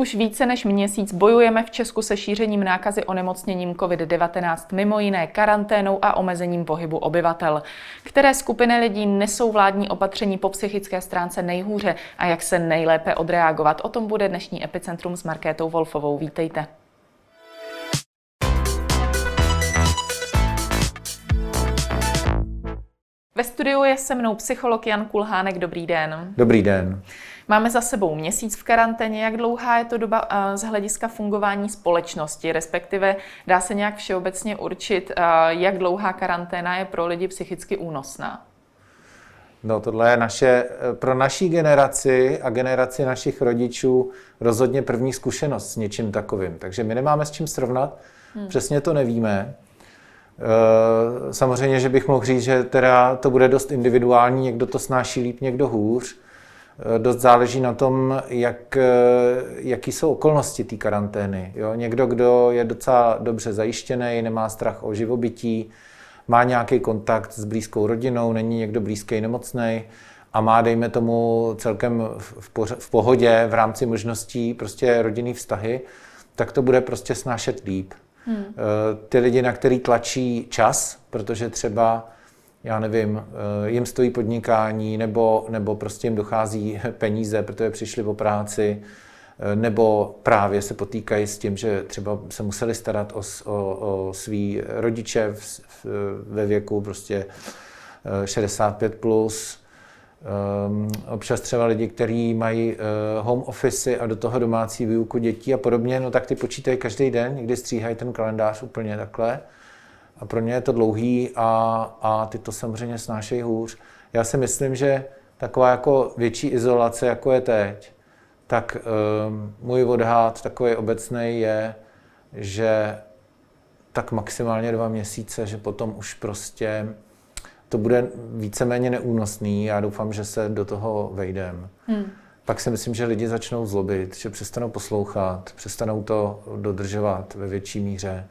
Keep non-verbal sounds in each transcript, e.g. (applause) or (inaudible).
Už více než měsíc bojujeme v Česku se šířením nákazy onemocněním COVID-19, mimo jiné karanténou a omezením pohybu obyvatel. Které skupiny lidí nesou vládní opatření po psychické stránce nejhůře a jak se nejlépe odreagovat? O tom bude dnešní Epicentrum s Markétou Wolfovou. Vítejte. Ve studiu je se mnou psycholog Jan Kulhánek. Dobrý den. Dobrý den. Máme za sebou měsíc v karanténě. Jak dlouhá je to doba eh, z hlediska fungování společnosti, respektive dá se nějak všeobecně určit, eh, jak dlouhá karanténa je pro lidi psychicky únosná? No, tohle je naše, eh, pro naší generaci a generaci našich rodičů rozhodně první zkušenost s něčím takovým. Takže my nemáme s čím srovnat, hmm. přesně to nevíme. Samozřejmě, že bych mohl říct, že teda to bude dost individuální, někdo to snáší líp, někdo hůř. Eh, dost záleží na tom, jak, eh, jaký jsou okolnosti té karantény. Jo? Někdo, kdo je docela dobře zajištěný, nemá strach o živobytí, má nějaký kontakt s blízkou rodinou, není někdo blízký nemocný a má, dejme tomu, celkem v pohodě v rámci možností prostě rodinný vztahy, tak to bude prostě snášet líp. Hmm. Eh, ty lidi, na který tlačí čas, protože třeba já nevím, eh, jim stojí podnikání, nebo, nebo prostě jim dochází (laughs) peníze, protože přišli o práci, eh, nebo právě se potýkají s tím, že třeba se museli starat o, o, o svý rodiče v, v, ve věku prostě 65 eh, plus. Um, občas třeba lidi, kteří mají uh, home office a do toho domácí výuku dětí a podobně, no tak ty počítají každý den, někdy stříhají ten kalendář úplně takhle a pro ně je to dlouhý a, a ty to samozřejmě snášejí hůř. Já si myslím, že taková jako větší izolace, jako je teď, tak um, můj odhad takový obecný je, že tak maximálně dva měsíce, že potom už prostě to bude víceméně neúnosný. Já doufám, že se do toho vejdem. Hmm. Pak si myslím, že lidi začnou zlobit, že přestanou poslouchat, přestanou to dodržovat ve větší míře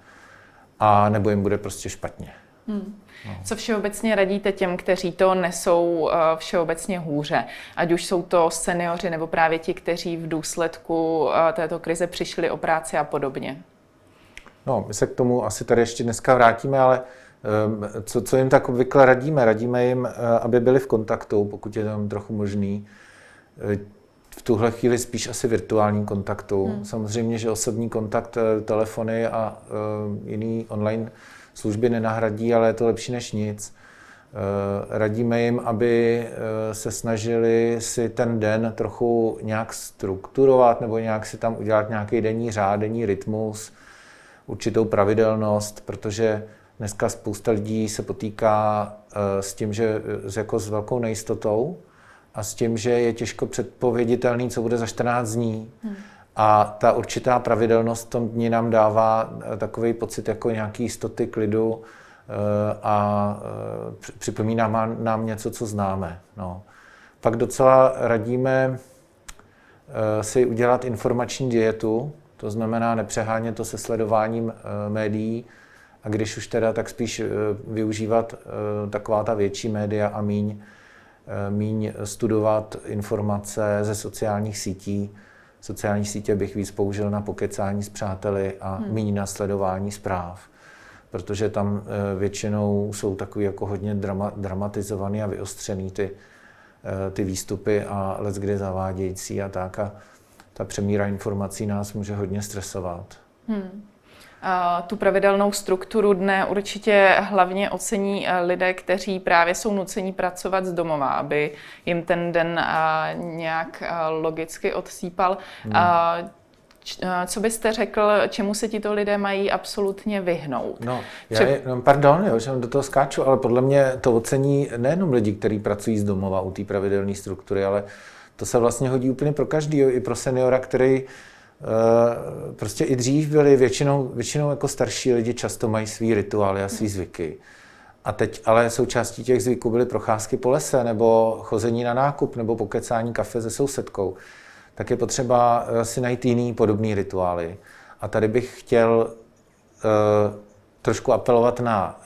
a nebo jim bude prostě špatně. Hmm. No. Co všeobecně radíte těm, kteří to nesou eh, všeobecně hůře? Ať už jsou to seniori nebo právě ti, kteří v důsledku eh, této krize přišli o práci a podobně? No, my se k tomu asi tady ještě dneska vrátíme, ale ehm, co, co jim tak obvykle radíme? Radíme jim, eh, aby byli v kontaktu, pokud je tam trochu možný v tuhle chvíli spíš asi virtuální kontaktu. Hmm. Samozřejmě, že osobní kontakt, eh, telefony a uh, jiný online služby nenahradí, ale je to lepší než nic. Uh, radíme jim, aby uh, se snažili si ten den trochu nějak strukturovat nebo nějak si tam udělat nějaký denní řád, denní rytmus, určitou pravidelnost, protože dneska spousta lidí se potýká uh, s tím, že jako s velkou nejistotou, a s tím, že je těžko předpověditelný, co bude za 14 dní. Hmm. A ta určitá pravidelnost v tom dní nám dává eh, takový pocit jako nějaký jistoty, klidu eh, a eh, připomíná nám něco, co známe. No. Pak docela radíme si udělat informační dietu, to znamená nepřehánět to se sledováním médií, a když už teda, tak spíš využívat taková ta větší média a míň míň studovat informace ze sociálních sítí. Sociální sítě bych víc použil na pokecání s přáteli a hmm. míň na sledování zpráv, protože tam eh, většinou jsou takový jako hodně drama, dramatizovaný a vyostřený ty, eh, ty výstupy a let kdy zavádějící a tak. A ta přemíra informací nás může hodně stresovat. Hmm tu pravidelnou strukturu dne určitě hlavně ocení eh, lidé, kteří právě jsou nuceni pracovat z domova, aby jim ten den eh, nějak eh, logicky odsýpal. Hmm. Co byste řekl, čemu se tito lidé mají absolutně vyhnout? No, já je, no, pardon, jo, že do toho skáču, ale podle mě to ocení nejenom lidi, kteří pracují z domova u té pravidelné struktury, ale to se vlastně hodí úplně pro každého, i pro seniora, který Eh, prostě i dřív byli většinou, většinou jako starší lidi často mají svý rituály a svý zvyky. A teď ale součástí těch zvyků byly procházky po lese, nebo chození na nákup, nebo pokecání kafe se sousedkou. Tak je potřeba eh, si najít jiný podobný rituály. A tady bych chtěl uh, trošku apelovat na,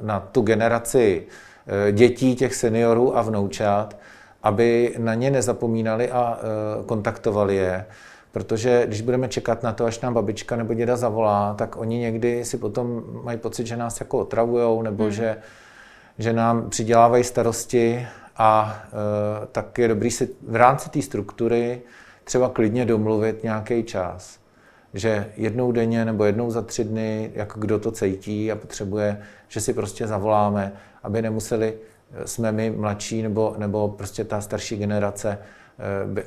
uh, na tu generaci uh, dětí, těch seniorů a vnoučat, aby na ně nezapomínali a uh, kontaktovali je Protože když budeme čekat na to, až nám babička nebo děda zavolá, tak oni někdy si potom mají pocit, že nás jako otravujou, nebo hmm. že, že nám přidělávají starosti a e, tak je dobrý si v rámci té struktury třeba klidně domluvit nějaký čas. Že jednou denně nebo jednou za tři dny, jak kdo to cítí a potřebuje, že si prostě zavoláme, aby nemuseli e, jsme my mladší nebo, nebo prostě ta starší generace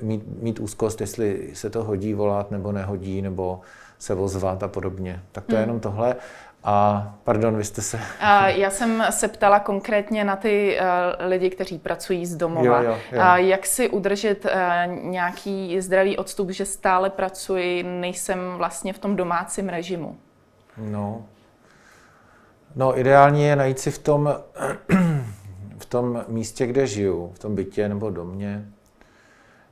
mít, mít úzkost, jestli se to hodí volat nebo nehodí, nebo se ozvat a podobně. Tak to hmm. je jenom tohle. A pardon, vy jste se... Já jsem se ptala konkrétně na ty eh, lidi, kteří pracují z domova. Jo, jo, jo. Jak si udržet eh, nějaký zdravý odstup, že stále pracuji, nejsem vlastně v tom domácím režimu? No, no ideální je najít si v tom, (clears throat) v tom místě, kde žiju, v tom bytě nebo domě,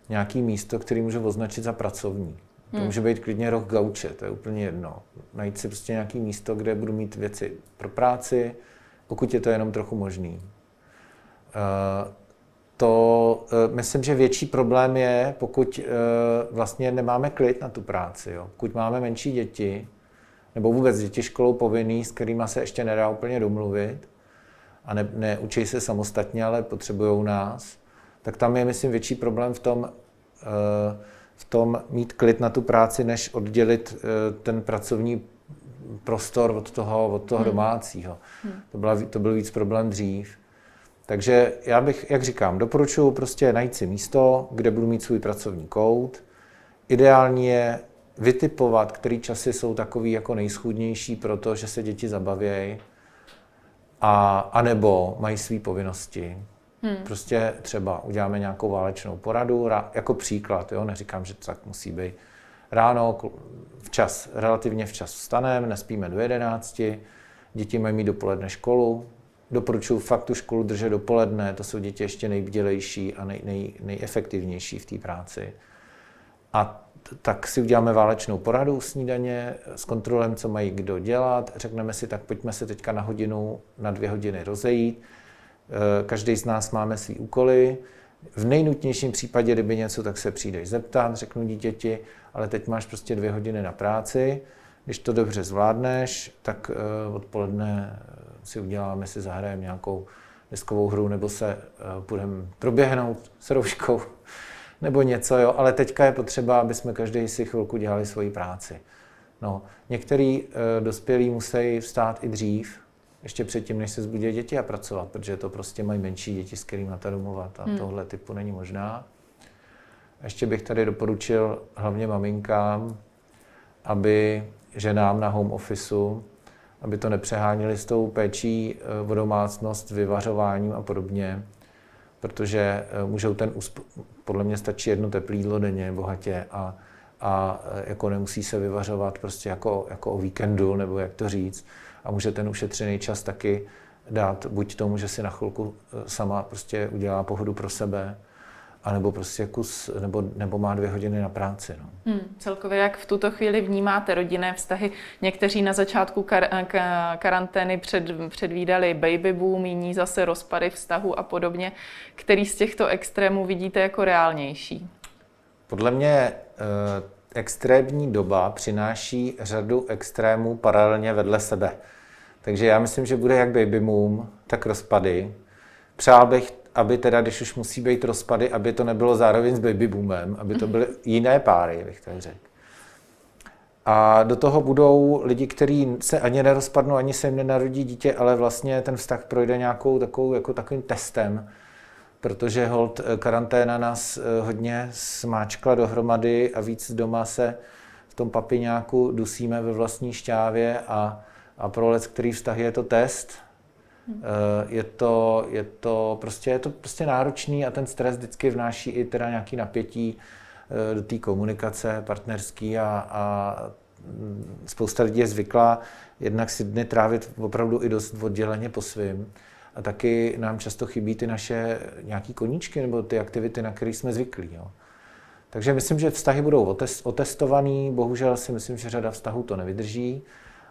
nějaký místo, který můžu označit za pracovní. To hmm. může být klidně roh gauče, to je úplně jedno. Najít si prostě nějaké místo, kde budu mít věci pro práci, pokud je to jenom trochu možný. Uh, to uh, myslím, že větší problém je, pokud uh, vlastně nemáme klid na tu práci. Jo. Pokud máme menší děti, nebo vůbec děti školou povinný, s kterými se ještě nedá úplně domluvit a ne, neučí se samostatně, ale potřebují nás, tak tam je, myslím, větší problém v tom, v tom mít klid na tu práci, než oddělit eh, ten pracovní prostor od toho, od toho hmm. domácího. Hmm. To, byla, to byl víc problém dřív. Takže já bych, jak říkám, doporučuji prostě najít si místo, kde budu mít svůj pracovní kout. Ideální je vytipovat, který časy jsou takový jako nejschůdnější, protože se děti zabavějí, a, anebo mají své povinnosti. Hmm. Prostě třeba uděláme nějakou válečnou poradu, jako příklad, jo? neříkám, že to tak musí být. Ráno včas, relativně včas vstaneme, nespíme do jedenácti, děti mají mít dopoledne školu, doporučuji fakt tu školu držet dopoledne, to jsou děti ještě nejbdělejší a nej, nej, nejefektivnější v té práci. A tak si uděláme válečnou poradu snídaně s kontrolem, co mají kdo dělat. Řekneme si, tak pojďme se teďka na hodinu, na dvě hodiny rozejít každý z nás máme svý úkoly. V nejnutnějším případě, kdyby něco, tak se přijdeš zeptat, řeknu dítěti, ale teď máš prostě dvě hodiny na práci. Když to dobře zvládneš, tak eh, odpoledne si uděláme, si zahrajeme nějakou deskovou hru, nebo se eh, půjdeme proběhnout s rouškou, (laughs) nebo něco, jo. Ale teďka je potřeba, aby jsme každý si chvilku dělali svoji práci. No, některý dospělí musí vstát i dřív, ještě předtím, než se zbudí děti a pracovat, protože to prostě mají menší děti, s kterými na to domluvat a hmm. tohle typu není možná. Ještě bych tady doporučil hlavně maminkám, aby ženám na home officeu, aby to nepřehánili s tou péčí eh, o domácnost, vyvařováním a podobně, protože eh, můžou ten, podle mě stačí jedno teplé jídlo denně, bohatě a, a eh, jako nemusí se vyvařovat prostě jako, jako o víkendu, nebo jak to říct a může ten ušetřený čas taky dát buď tomu, že si na chvilku eh, sama prostě udělá pohodu pro sebe, anebo prostě kus, nebo, nebo má dvě hodiny na práci. No. Hmm, celkově jak v tuto chvíli vnímáte rodinné vztahy? Někteří na začátku kar, k, karantény před, předvídali baby boom, jiní zase rozpady vztahu a podobně. Který z těchto extrémů vidíte jako reálnější? Podle mě extrémní doba přináší řadu extrémů paralelně vedle sebe. Takže já myslím, že bude jak baby boom, tak rozpady. Přál bych, aby teda, když už musí být rozpady, aby to nebylo zároveň s baby boomem, aby to byly jiné páry, bych tak řekl. A do toho budou lidi, kteří se ani nerozpadnou, ani se jim nenarodí dítě, ale vlastně ten vztah projde nějakou takovou, jako takovým testem, protože hold eh, karanténa nás eh, hodně smáčkla dohromady a víc doma se v tom papiňáku dusíme ve vlastní šťávě a a pro lec, který vztah je to test. Eh, je to, je to, prostě, je to prostě náročný a ten stres vždycky vnáší i teda nějaký napětí do té komunikace partnerský a, a mm, spousta lidí je zvyklá jednak si dny trávit opravdu i dost odděleně po svým. A taky nám často chybí ty naše nějaký koníčky nebo ty aktivity, na které jsme zvyklí. Jo. Takže myslím, že vztahy budou otestovaný, bohužel si myslím, že řada vztahů to nevydrží.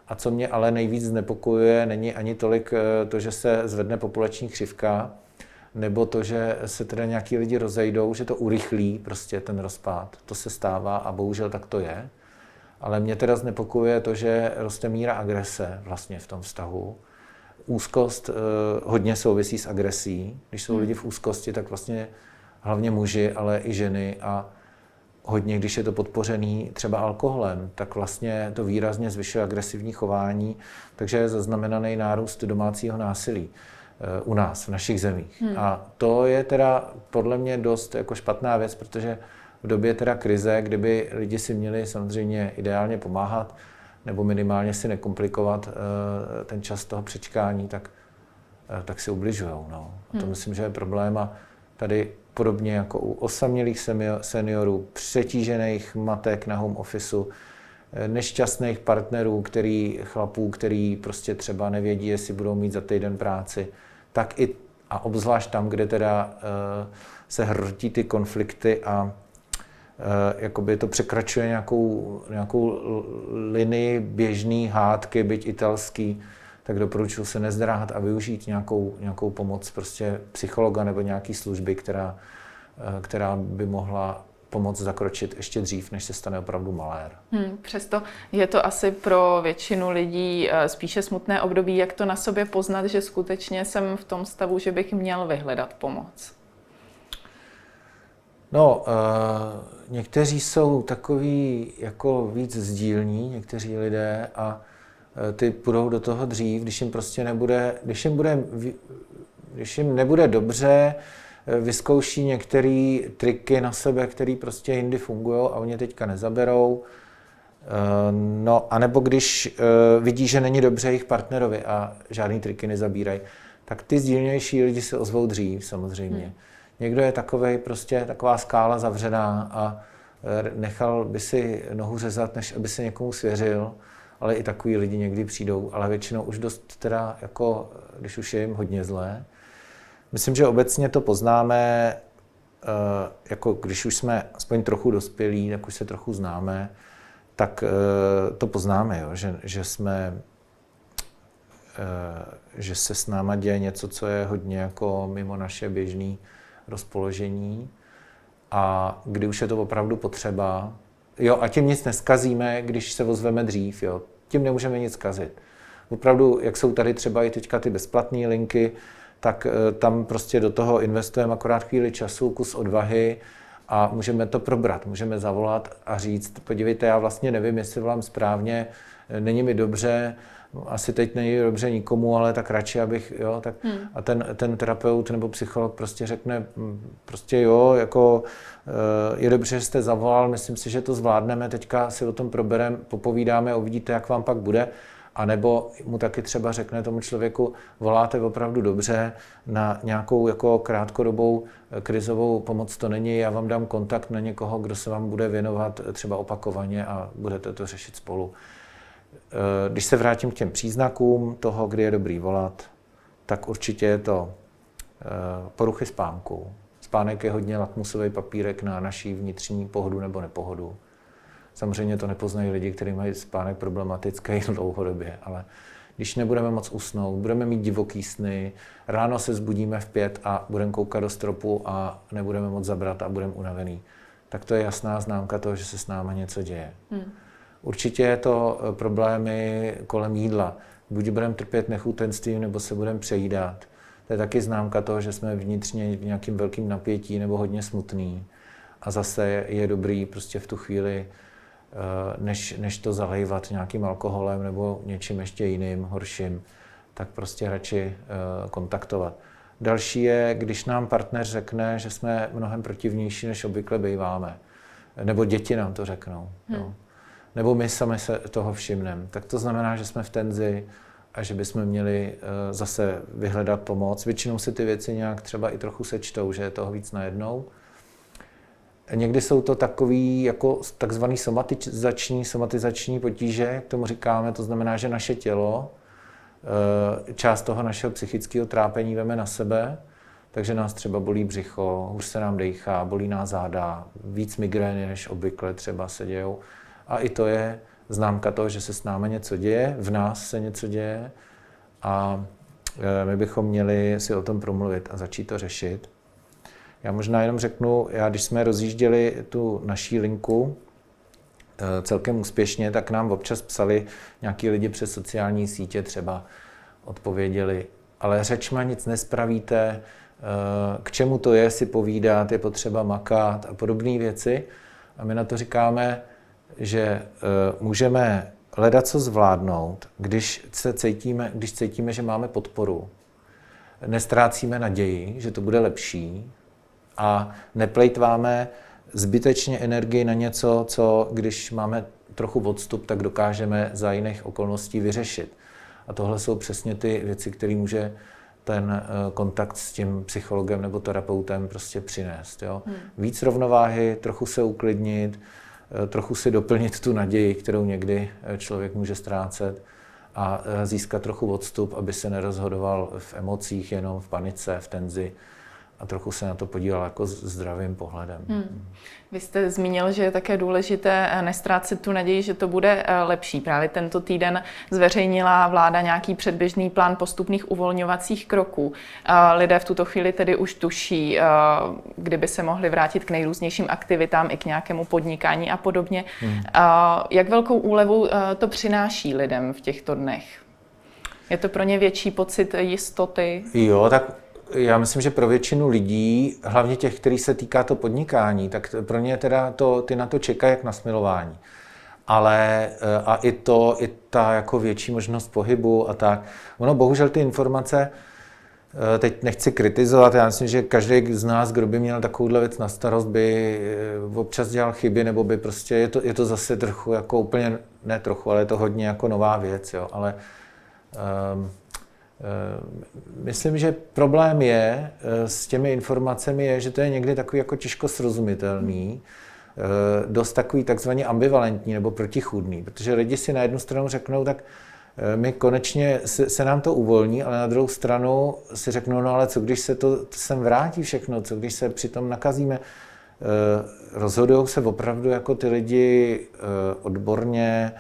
A co mě ale nejvíc znepokojuje, není ani tolik eh, to, že se zvedne populační křivka, nebo to, že se teda nějaký lidi rozejdou, že to urychlí prostě ten rozpad. To se stává a bohužel tak to je. Ale mě teda znepokojuje to, že roste míra agrese vlastně v tom vztahu. Úzkost eh, hodně souvisí s agresí. Když jsou hmm. lidi v úzkosti, tak vlastně hlavně muži, ale i ženy a hodně, když je to podpořený třeba alkoholem, tak vlastně to výrazně zvyšuje agresivní chování, takže je zaznamenaný nárůst domácího násilí eh, u nás, v našich zemích. Hmm. A to je teda podle mě dost jako špatná věc, protože v době teda krize, kdyby lidi si měli samozřejmě ideálně pomáhat, nebo minimálně si nekomplikovat eh, ten čas toho přečkání, tak, eh, tak si ubližují. No. A to hmm. myslím, že je problém. A tady podobně jako u osamělých seniorů, přetížených matek na home officeu, eh, nešťastných partnerů, který, chlapů, který prostě třeba nevědí, jestli budou mít za týden práci, tak i a obzvlášť tam, kde teda uh, se hrtí ty konflikty a jakoby to překračuje nějakou, nějakou linii běžný hádky, byť italský, tak doporučuji se nezdráhat a využít nějakou, nějakou pomoc prostě psychologa nebo nějaký služby, která, eh, která by mohla pomoct zakročit ještě dřív, než se stane opravdu malér. Hmm, přesto je to asi pro většinu lidí eh, spíše smutné období, jak to na sobě poznat, že skutečně jsem v tom stavu, že bych měl vyhledat pomoc. No, uh, někteří jsou takový jako víc sdílní, někteří lidé a Eh, ty půjdou do toho dřív, když jim prostě nebude, když jim, bude, když jim nebude dobře, eh, vyzkouší některé triky na sebe, které prostě jindy fungují a oni teďka nezaberou. No, anebo když vidí, že není dobře jejich partnerovi a žádný triky nezabírají, tak ty sdílnější lidi se ozvou dřív samozřejmě. Hmm. Někdo je takový prostě taková skála zavřená a nechal by si nohu řezat, než aby se někomu svěřil ale i takový lidi někdy přijdou, ale většinou už dost teda, jako, když už je jim hodně zlé. Myslím, že obecně to poznáme, eh, jako když už jsme aspoň trochu dospělí, tak už se trochu známe, tak to poznáme, jo, že, že jsme že se s náma děje něco, co je hodně jako mimo naše běžné rozpoložení. A kdy už je to opravdu potřeba, Jo, a tím nic neskazíme, když se ozveme dřív. Jo. Tím nemůžeme nic kazit. Opravdu, jak jsou tady třeba i teďka ty bezplatné linky, tak eh, tam prostě do toho investujeme akorát chvíli času, kus odvahy a můžeme to probrat. Můžeme zavolat a říct, podívejte, já vlastně nevím, jestli volám správně, eh, není mi dobře, asi teď není dobře nikomu, ale tak radši, abych, jo, tak hmm. a ten, ten terapeut nebo psycholog prostě řekne, hm, prostě jo, jako eh, je dobře, že jste zavolal, myslím si, že to zvládneme, teďka si o tom probereme, popovídáme, uvidíte, jak vám pak bude. A nebo mu taky třeba řekne tomu člověku, voláte opravdu dobře na nějakou jako krátkodobou eh, krizovou pomoc to není, já vám dám kontakt na někoho, kdo se vám bude věnovat třeba opakovaně a budete to řešit spolu. Eh, když se vrátím k těm příznakům toho, kdy je dobrý volat, tak určitě je to eh, poruchy spánku. Spánek je hodně lakmusový papírek na naší vnitřní pohodu nebo nepohodu. Samozřejmě to nepoznají lidi, kteří mají spánek problematický (laughs) dlouhodobě, ale když nebudeme moc usnout, budeme mít divoký sny, ráno se zbudíme v pět a budeme koukat do stropu a nebudeme moc zabrat a budeme unavený, tak to je jasná známka toho, že se s námi něco děje. Hmm. Určitě je to eh, problémy kolem jídla. Buď budeme trpět nechutenstvím, nebo se budeme přejídat. To je taky známka toho, že jsme vnitřně v nějakým velkým napětí nebo hodně smutný. A zase je dobrý prostě v tu chvíli, eh, než, než to zalejvat nějakým alkoholem nebo něčím ještě jiným, horším, tak prostě radši eh, kontaktovat. Další je, když nám partner řekne, že jsme mnohem protivnější, než obvykle býváme. Nebo děti nám to řeknou. Hmm. Jo nebo my sami se toho všimneme, tak to znamená, že jsme v tenzi a že bychom měli eh, zase vyhledat pomoc. Většinou si ty věci nějak třeba i trochu sečtou, že je toho víc najednou. Někdy jsou to takový jako takzvaný somatizační, somatizační potíže, jak tomu říkáme, to znamená, že naše tělo eh, část toho našeho psychického trápení veme na sebe, takže nás třeba bolí břicho, hůř se nám dejchá, bolí nás záda, víc migrény, než obvykle třeba se dějou. A i to je známka toho, že se s námi něco děje, v nás se něco děje a my bychom měli si o tom promluvit a začít to řešit. Já možná jenom řeknu, já když jsme rozjížděli tu naší linku eh, celkem úspěšně, tak nám občas psali nějaký lidi přes sociální sítě třeba odpověděli, ale řečma nic nespravíte, eh, k čemu to je si povídat, je potřeba makat a podobné věci. A my na to říkáme, že eh, můžeme hledat, co zvládnout, když se cítíme, když cítíme, že máme podporu. Nestrácíme naději, že to bude lepší a neplejtváme zbytečně energii na něco, co když máme trochu odstup, tak dokážeme za jiných okolností vyřešit. A tohle jsou přesně ty věci, které může ten eh, kontakt s tím psychologem nebo terapeutem prostě přinést. Jo? Hmm. Víc rovnováhy, trochu se uklidnit, trochu si doplnit tu naději, kterou někdy eh, člověk může ztrácet a získat trochu odstup, aby se nerozhodoval v emocích, jenom v panice, v tenzi, a trochu se na to podíval jako zdravým pohledem. Hmm. Vy jste zmínil, že je také důležité eh, nestrácet tu naději, že to bude eh, lepší. Právě tento týden zveřejnila vláda nějaký předběžný plán postupných uvolňovacích kroků. Lidé v tuto chvíli tedy už tuší, eh, kdyby se mohli vrátit k nejrůznějším aktivitám i k nějakému podnikání a podobně. Hmm. Jak velkou úlevu to přináší lidem v těchto dnech? Je to pro ně větší pocit jistoty? Jo, tak já myslím, že pro většinu lidí, hlavně těch, který se týká to podnikání, tak pro ně teda to, ty na to čekají jak na smilování. Ale eh, a i to, i ta jako větší možnost pohybu a tak. Ono bohužel ty informace, eh, teď nechci kritizovat, já myslím, že každý z nás, kdo by měl takovouhle věc na starost, by eh, občas dělal chyby, nebo by prostě, je to, je to zase trochu jako úplně, ne trochu, ale je to hodně jako nová věc, jo, ale um, myslím, že problém je eh, s těmi informacemi, je, že to je někdy takový jako těžko srozumitelný, eh, dost takový takzvaně ambivalentní nebo protichůdný, protože lidi si na jednu stranu řeknou, tak my konečně se, se nám to uvolní, ale na druhou stranu si řeknou, no ale co když se to, to sem vrátí všechno, co když se přitom nakazíme, rozhodují se opravdu jako ty lidi odborně,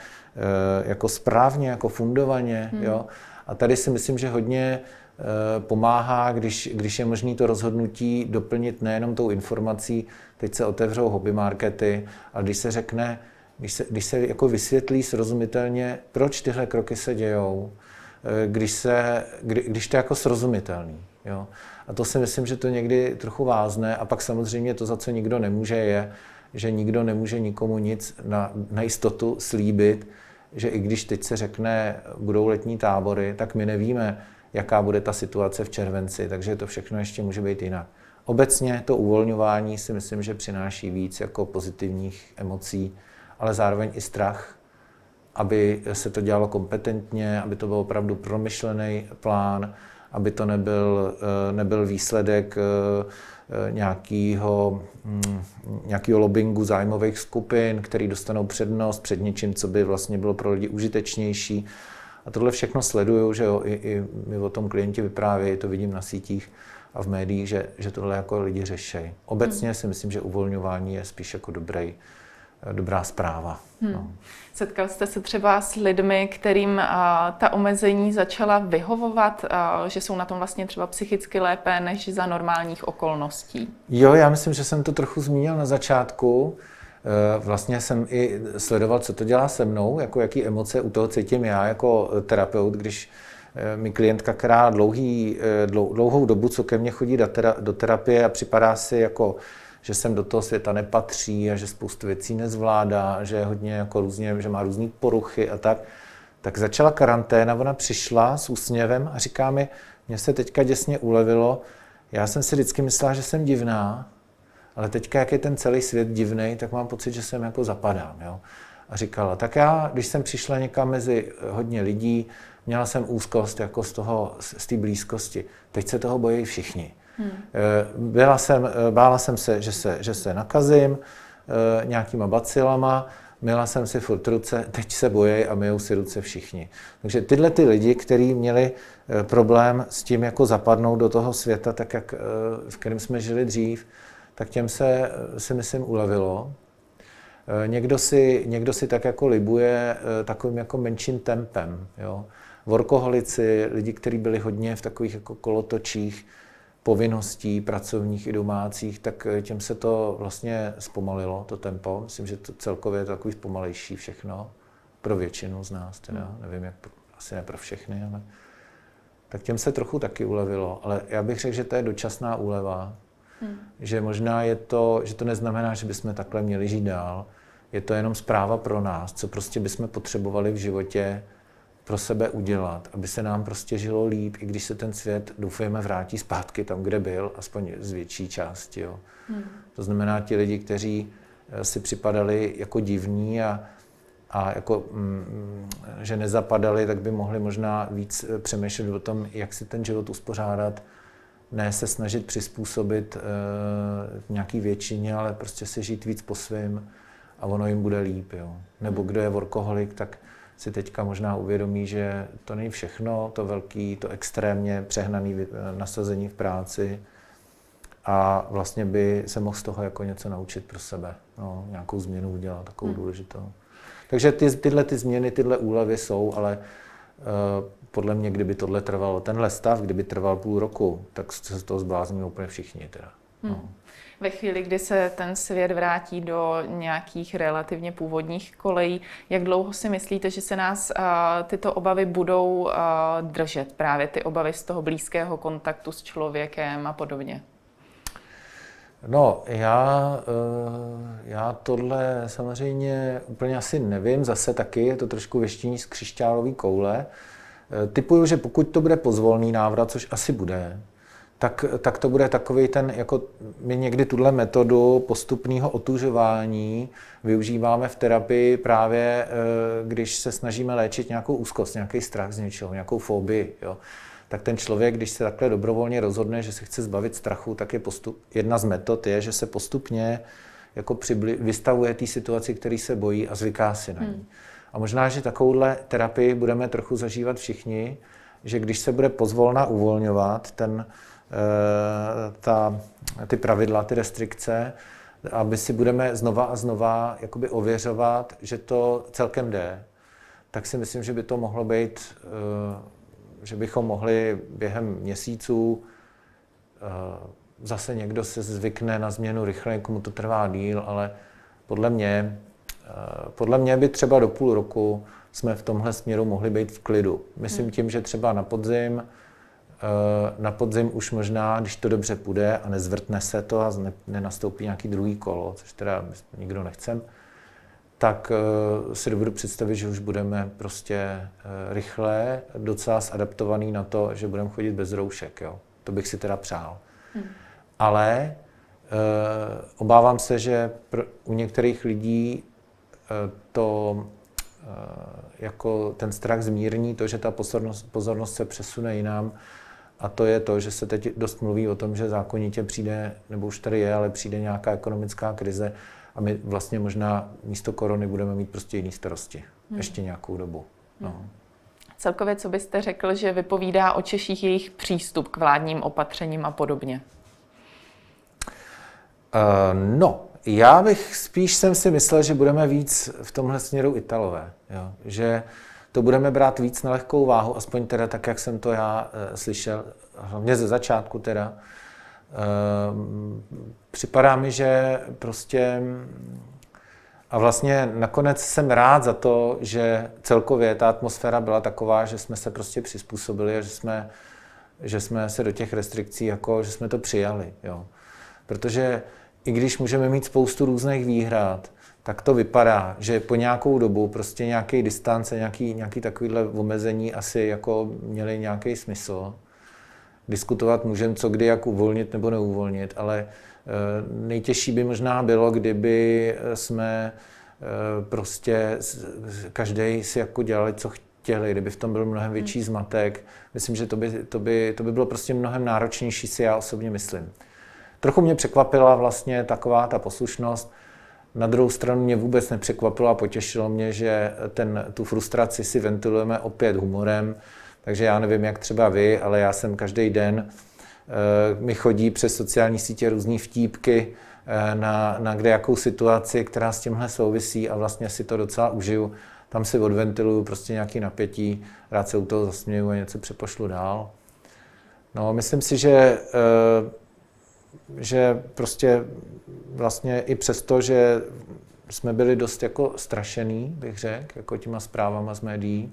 jako správně, jako fundovaně, hmm. jo. A tady si myslím, že hodně eh, pomáhá, když, když je možné to rozhodnutí doplnit nejenom tou informací, teď se otevřou hobby markety, ale když se řekne, když se, když se jako vysvětlí srozumitelně, proč tyhle kroky se dějou, eh, když, se, kdy, když to je jako srozumitelný. Jo? A to si myslím, že to někdy trochu vázne. A pak samozřejmě to, za co nikdo nemůže, je, že nikdo nemůže nikomu nic na, na jistotu slíbit, že i když teď se řekne, budou letní tábory, tak my nevíme, jaká bude ta situace v červenci, takže to všechno ještě může být jinak. Obecně to uvolňování si myslím, že přináší víc jako pozitivních emocí, ale zároveň i strach, aby se to dělalo kompetentně, aby to byl opravdu promyšlený plán, aby to nebyl, eh, nebyl výsledek eh, nějakého, mm, nějakého lobbingu zájmových skupin, který dostanou přednost před něčím, co by vlastně bylo pro lidi užitečnější. A tohle všechno sleduju, že jo, i, i mi o tom klienti vyprávějí, to vidím na sítích a v médiích, že, že tohle jako lidi řeší. Obecně si myslím, že uvolňování je spíš jako dobrý, dobrá zpráva. Hmm. No. Setkal jste se třeba s lidmi, kterým a, ta omezení začala vyhovovat, a, že jsou na tom vlastně třeba psychicky lépe než za normálních okolností? Jo, já myslím, že jsem to trochu zmínil na začátku. E, vlastně jsem i sledoval, co to dělá se mnou, jako jaký emoce u toho cítím já jako terapeut, když e, mi klientka, která dlouhý, e, dlouhou dobu, co ke mně chodí do terapie a připadá si jako že sem do toho světa nepatří a že spoustu věcí nezvládá, že je hodně jako různě, že má různé poruchy a tak. Tak začala karanténa, ona přišla s úsměvem a říká mi, mně se teďka děsně ulevilo, já jsem si vždycky myslela, že jsem divná, ale teďka, jak je ten celý svět divný, tak mám pocit, že jsem jako zapadám. Jo? A říkala, tak já, když jsem přišla někam mezi hodně lidí, měla jsem úzkost jako z toho, z blízkosti. Teď se toho bojí všichni. Hmm. Byla jsem, eh, bála jsem se, že se, že se nakazím eh, nějakýma bacilama, měla jsem si furt ruce, teď se bojí a myjou si ruce všichni. Takže tyhle ty lidi, kteří měli problém s tím, jako zapadnout do toho světa, tak jak, v kterém jsme žili dřív, tak těm se, si myslím, ulevilo. Někdo si, někdo si tak jako libuje takovým jako menším tempem. Jo? workoholici, lidi, kteří byli hodně v takových jako kolotočích povinností pracovních i domácích, tak eh, těm se to vlastně zpomalilo, to tempo. Myslím, že to celkově je to takový zpomalejší všechno, pro většinu z nás teda, hmm. nevím, jak, asi ne pro všechny, ale tak těm se trochu taky ulevilo. Ale já bych řekl, že to je dočasná úleva, hmm. že možná je to, že to neznamená, že bychom takhle měli žít dál, je to jenom zpráva pro nás, co prostě bychom potřebovali v životě pro sebe udělat, aby se nám prostě žilo líp, i když se ten svět, doufujeme, vrátí zpátky tam, kde byl, aspoň z větší části. Jo. Hmm. To znamená, ti lidi, kteří eh, si připadali jako divní a, a jako, mm, že nezapadali, tak by mohli možná víc eh, přemýšlet o tom, jak si ten život uspořádat, ne se snažit přizpůsobit e, nějaký většině, ale prostě si žít víc po svém a ono jim bude líp. Jo. Nebo hmm. kdo je workoholik, tak si teďka možná uvědomí, že to není všechno, to velký, to extrémně přehnané nasazení v práci a vlastně by se mohl z toho jako něco naučit pro sebe, no, nějakou změnu udělat, takovou hmm. důležitou. Takže ty, tyhle ty změny, tyhle úlevy jsou, ale uh, podle mě, kdyby tohle trvalo, tenhle stav, kdyby trval půl roku, tak se z toho zblázní úplně všichni teda. No. Hmm ve chvíli, kdy se ten svět vrátí do nějakých relativně původních kolejí, jak dlouho si myslíte, že se nás tyto obavy budou držet, právě ty obavy z toho blízkého kontaktu s člověkem a podobně? No, já, eh, já tohle samozřejmě úplně asi nevím, zase taky je to trošku věštění z křišťálové koule. Eh, typuju, že pokud to bude pozvolný návrat, což asi bude, tak, tak to bude takový ten, jako my někdy tuhle metodu postupného otužování využíváme v terapii právě, eh, když se snažíme léčit nějakou úzkost, nějaký strach z něčeho, nějakou fobii. Jo. Tak ten člověk, když se takhle dobrovolně rozhodne, že se chce zbavit strachu, tak je postup, jedna z metod je, že se postupně jako přibli, vystavuje té situaci, který se bojí a zvyká si na ní. Hmm. A možná, že takovouhle terapii budeme trochu zažívat všichni, že když se bude pozvolna uvolňovat ten, ta, ty pravidla, ty restrikce, aby si budeme znova a znova jakoby ověřovat, že to celkem jde, tak si myslím, že by to mohlo být, eh, že bychom mohli během měsíců eh, zase někdo se zvykne na změnu rychle, komu to trvá díl, ale podle mě, podle mě by třeba do půl roku jsme v tomhle směru mohli být v klidu. Myslím hmm. tím, že třeba na podzim Eh, na podzim už možná, když to dobře půjde a nezvrtne se to a nenastoupí nějaký druhý kolo, což teda nikdo nechcem, tak eh, si dovedu představit, že už budeme prostě eh, rychle docela adaptovaný na to, že budeme chodit bez roušek. Jo. To bych si teda přál. Hmm. Ale obávám se, že u některých lidí to jako ten strach zmírní to, že ta pozornost, pozornost se přesune jinam a to je to, že se teď dost mluví o tom, že zákonitě přijde, nebo už tady je, ale přijde nějaká ekonomická krize a my vlastně možná místo korony budeme mít prostě jiné starosti. Hmm. Ještě nějakou dobu. No. Hmm. Celkově, co byste řekl, že vypovídá o Češích jejich přístup k vládním opatřením a podobně? Uh, no, já bych spíš jsem si myslel, že budeme víc v tomhle směru Italové. Jo? Že uh, to budeme brát víc na lehkou váhu, aspoň teda tak, jak jsem to já e, slyšel, hlavně ze začátku teda. E, připadá mi, že prostě a vlastně nakonec jsem rád za to, že celkově ta atmosféra byla taková, že jsme se prostě přizpůsobili a že jsme, že jsme se do těch restrikcí, jako, že jsme to přijali. Jo. Protože i když můžeme mít spoustu různých výhrad, tak to vypadá, že po nějakou dobu prostě nějaký distance, nějaký, nějaký takovýhle omezení asi jako měly nějaký smysl. Diskutovat můžeme, co kdy, jak uvolnit nebo neuvolnit, ale eh, nejtěžší by možná bylo, kdyby jsme eh, prostě každý si jako dělali, co chtěli, kdyby v tom byl mnohem větší hmm. zmatek. Myslím, že to by, to by, to by bylo prostě mnohem náročnější, si já osobně myslím. Trochu mě překvapila vlastně taková ta poslušnost, na druhou stranu mě vůbec nepřekvapilo a potěšilo mě, že ten, tu frustraci si ventilujeme opět humorem, takže já nevím, jak třeba vy, ale já jsem každý den, eh, mi chodí přes sociální sítě různé vtípky eh, na, na kde jakou situaci, která s tímhle souvisí a vlastně si to docela užiju. tam si odventiluju prostě nějaký napětí, rád se u toho zasměju a něco přepošlu dál. No, myslím si, že, eh, že prostě vlastně i přesto, že jsme byli dost jako strašený, bych řekl, jako těma zprávama z médií,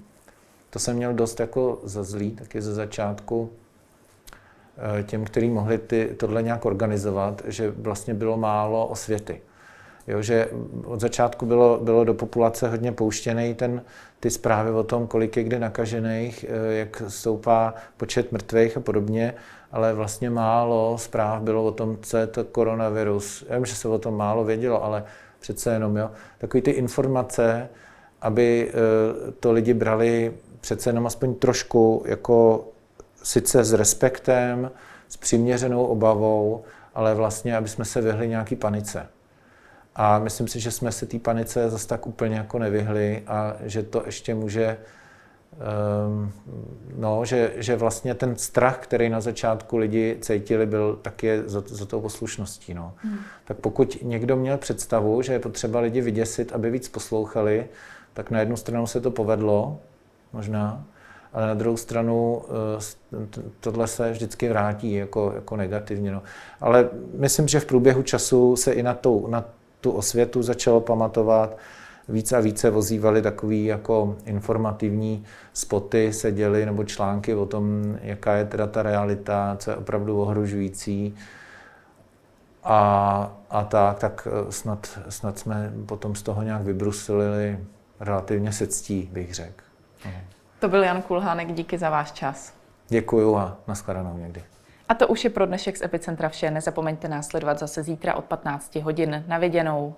to jsem měl dost jako za zlý, taky ze začátku eh, těm, kteří mohli ty, tohle nějak organizovat, že vlastně bylo málo osvěty. Jo, že od začátku bylo, bylo do populace hodně pouštěný ten, ty zprávy o tom, kolik je kde nakažených, eh, jak stoupá počet mrtvých a podobně, ale vlastně málo zpráv bylo o tom, co je to koronavirus. Já vím, že se o tom málo vědělo, ale přece jenom, jo, takový ty informace, aby eh, to lidi brali přece jenom aspoň trošku jako sice s respektem, s přiměřenou obavou, ale vlastně, aby jsme se vyhli nějaký panice. A myslím si, že jsme se té panice zase tak úplně jako nevyhli a že to ještě může, um, no, že, že vlastně ten strach, který na začátku lidi cítili, byl taky za, za tou poslušností. No. Hmm. Tak pokud někdo měl představu, že je potřeba lidi vyděsit, aby víc poslouchali, tak na jednu stranu se to povedlo, možná, ale na druhou stranu eh, tohle se vždycky vrátí jako, jako negativně. No. Ale myslím, že v průběhu času se i na, tou, na tu osvětu začalo pamatovat, více a více vozívali takový jako informativní spoty, se děli nebo články o tom, jaká je teda ta realita, co je opravdu ohrožující. A, a tak, tak eh, snad, snad jsme potom z toho nějak vybrusilili relativně se ctí, bych řekl. To byl Jan Kulhánek, díky za váš čas. Děkuju a nashledanou někdy. A to už je pro dnešek z Epicentra vše. Nezapomeňte následovat zase zítra od 15 hodin. Na viděnou.